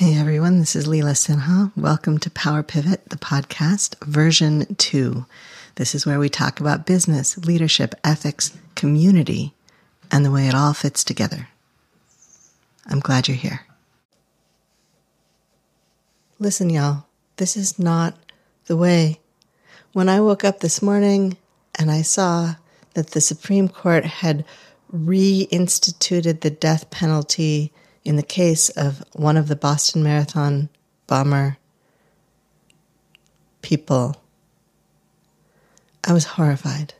Hey everyone, this is Leela Sinha. Welcome to Power Pivot, the podcast, version two. This is where we talk about business, leadership, ethics, community, and the way it all fits together. I'm glad you're here. Listen, y'all, this is not the way. When I woke up this morning and I saw that the Supreme Court had reinstituted the death penalty in the case of one of the Boston Marathon bomber people, I was horrified.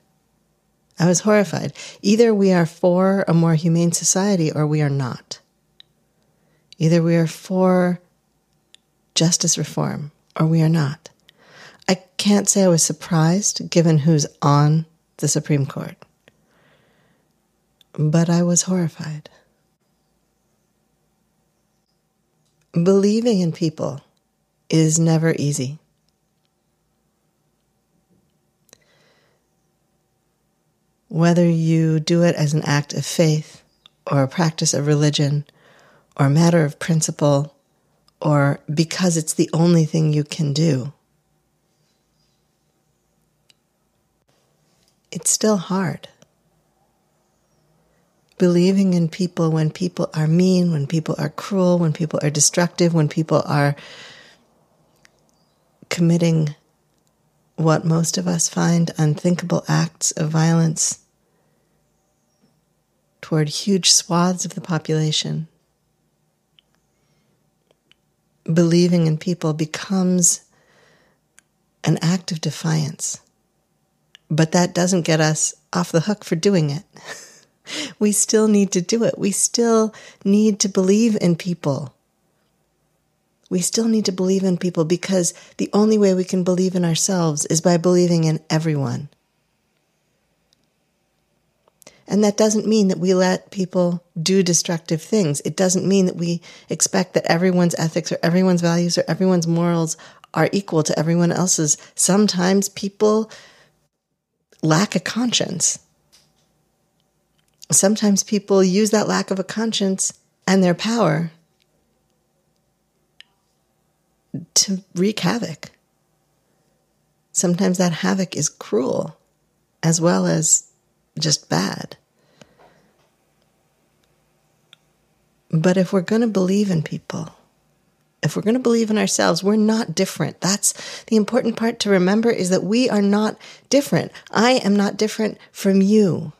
I was horrified. Either we are for a more humane society or we are not. Either we are for justice reform or we are not. I can't say I was surprised given who's on the Supreme Court, but I was horrified. Believing in people is never easy. Whether you do it as an act of faith or a practice of religion or a matter of principle or because it's the only thing you can do, it's still hard believing in people when people are mean, when people are cruel, when people are destructive, when people are committing what most of us find unthinkable acts of violence toward huge swaths of the population. Believing in people becomes an act of defiance. But that doesn't get us off the hook for doing it. we still need to do it. We still need to believe in people. We still need to believe in people because the only way we can believe in ourselves is by believing in everyone. And that doesn't mean that we let people do destructive things. It doesn't mean that we expect that everyone's ethics or everyone's values or everyone's morals are equal to everyone else's. Sometimes people lack a conscience sometimes people use that lack of a conscience and their power to wreak havoc. Sometimes that havoc is cruel as well as just bad. But if we're going to believe in people, if we're going to believe in ourselves, we're not different. That's the important part to remember is that we are not different. I am not different from you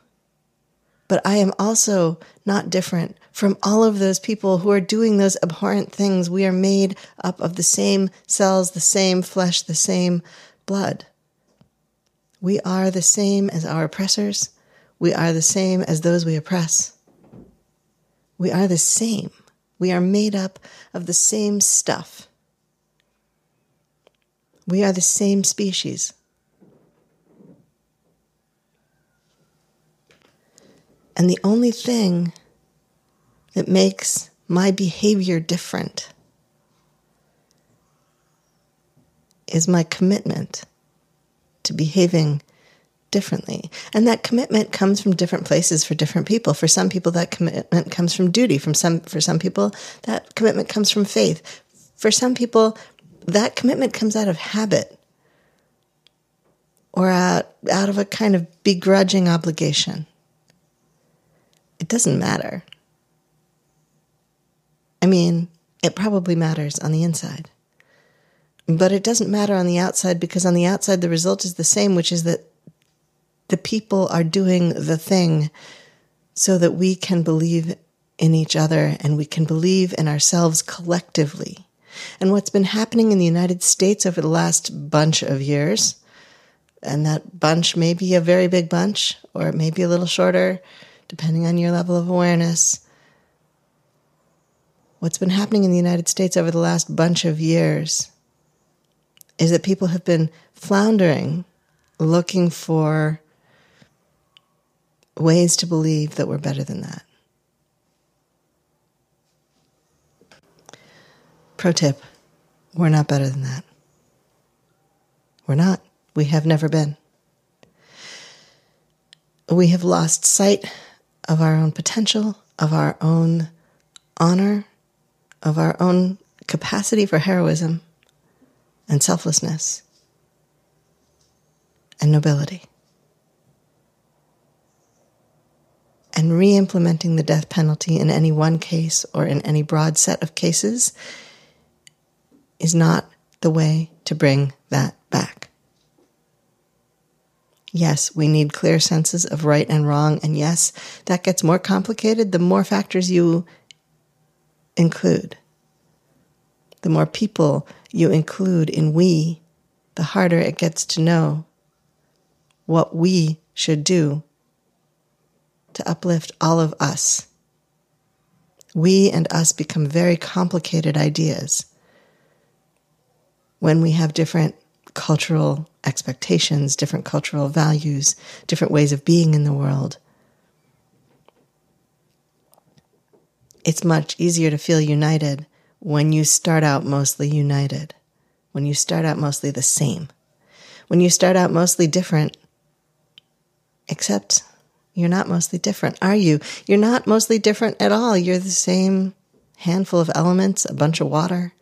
but I am also not different from all of those people who are doing those abhorrent things. We are made up of the same cells, the same flesh, the same blood. We are the same as our oppressors. We are the same as those we oppress. We are the same. We are made up of the same stuff. We are the same species. And the only thing that makes my behavior different is my commitment to behaving differently. And that commitment comes from different places for different people. For some people that commitment comes from duty, from some for some people that commitment comes from faith. For some people that commitment comes out of habit or out, out of a kind of begrudging obligation doesn't matter. I mean, it probably matters on the inside. But it doesn't matter on the outside because on the outside the result is the same, which is that the people are doing the thing so that we can believe in each other and we can believe in ourselves collectively. And what's been happening in the United States over the last bunch of years, and that bunch may be a very big bunch or it may be a little shorter, depending on your level of awareness. What's been happening in the United States over the last bunch of years is that people have been floundering, looking for ways to believe that we're better than that. Pro tip we're not better than that. We're not. We have never been. We have lost sight of our own potential, of our own honor, of our own capacity for heroism and selflessness and nobility. And re implementing the death penalty in any one case or in any broad set of cases is not the way to bring that back. Yes, we need clear senses of right and wrong. And yes, that gets more complicated the more factors you include. The more people you include in we, the harder it gets to know what we should do to uplift all of us. We and us become very complicated ideas when we have different cultural expectations, different cultural values, different ways of being in the world. It's much easier to feel united when you start out mostly united, when you start out mostly the same, when you start out mostly different, except you're not mostly different, are you? You're not mostly different at all. You're the same handful of elements, a bunch of water,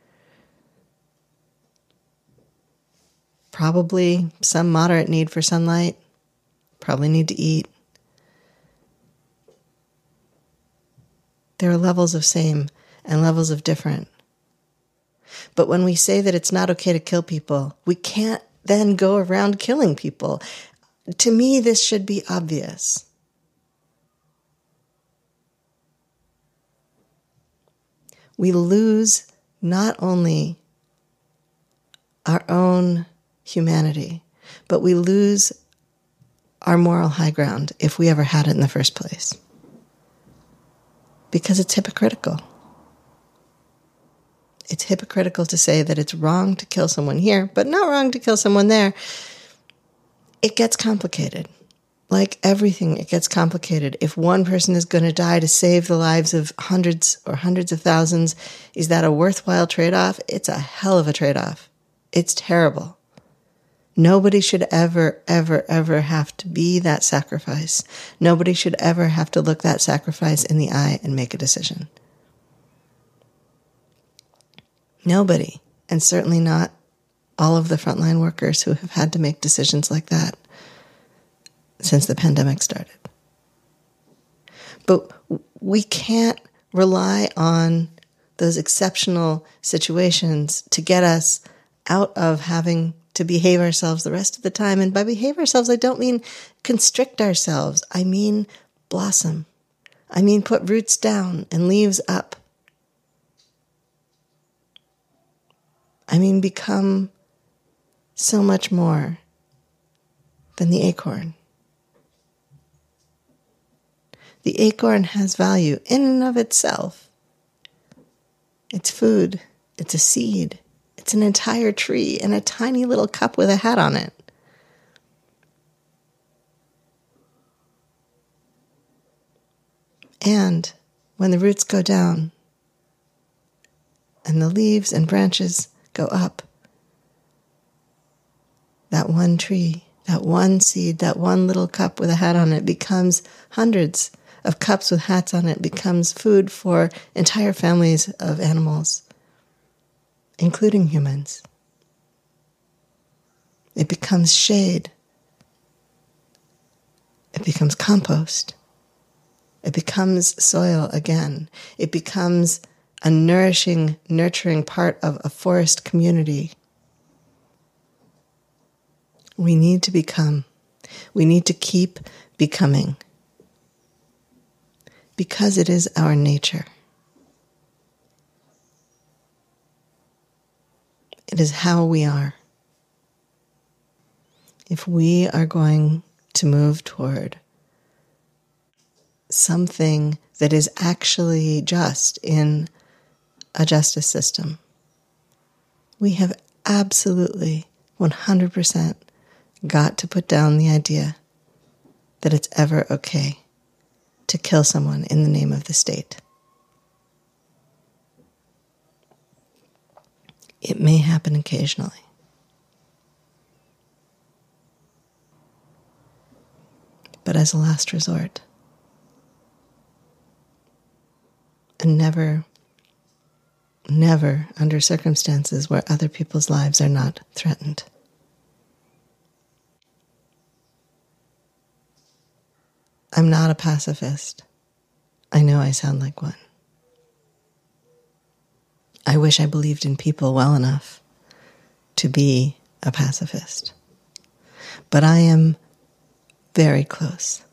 probably some moderate need for sunlight, probably need to eat. There are levels of same and levels of different. But when we say that it's not okay to kill people, we can't then go around killing people. To me, this should be obvious. We lose not only our own humanity, but we lose our moral high ground if we ever had it in the first place. Because it's hypocritical. It's hypocritical to say that it's wrong to kill someone here, but not wrong to kill someone there. It gets complicated. Like everything, it gets complicated. If one person is going to die to save the lives of hundreds or hundreds of thousands, is that a worthwhile trade off? It's a hell of a trade off. It's terrible. Nobody should ever, ever, ever have to be that sacrifice. Nobody should ever have to look that sacrifice in the eye and make a decision. Nobody, and certainly not all of the frontline workers who have had to make decisions like that since the pandemic started. But we can't rely on those exceptional situations to get us out of having to behave ourselves the rest of the time. And by behave ourselves, I don't mean constrict ourselves, I mean blossom. I mean put roots down and leaves up. I mean become so much more than the acorn. The acorn has value in and of itself. It's food, it's a seed, it's an entire tree in a tiny little cup with a hat on it. And when the roots go down and the leaves and branches go up, that one tree, that one seed, that one little cup with a hat on it becomes hundreds of cups with hats on it, becomes food for entire families of animals including humans. It becomes shade. It becomes compost. It becomes soil again. It becomes a nourishing, nurturing part of a forest community. We need to become. We need to keep becoming because it is our nature. It is how we are. If we are going to move toward something that is actually just in a justice system, we have absolutely 100% got to put down the idea that it's ever okay to kill someone in the name of the state. It may happen occasionally. But as a last resort, and never, never under circumstances where other people's lives are not threatened. I'm not a pacifist. I know I sound like one. I wish I believed in people well enough to be a pacifist. But I am very close.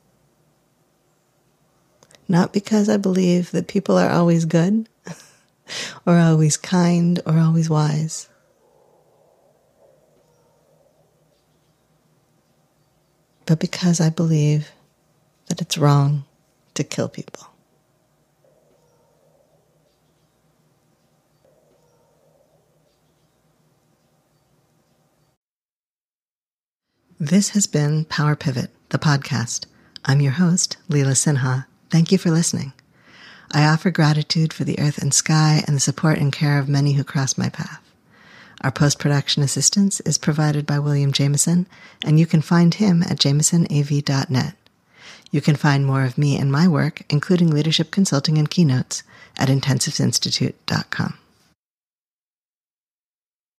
Not because I believe that people are always good, or always kind, or always wise. But because I believe that it's wrong to kill people. This has been Power Pivot, the podcast. I'm your host, Leela Sinha. Thank you for listening. I offer gratitude for the earth and sky and the support and care of many who cross my path. Our post production assistance is provided by William Jameson, and you can find him at jamesonav.net. You can find more of me and my work, including leadership consulting and keynotes, at intensivesinstitute.com.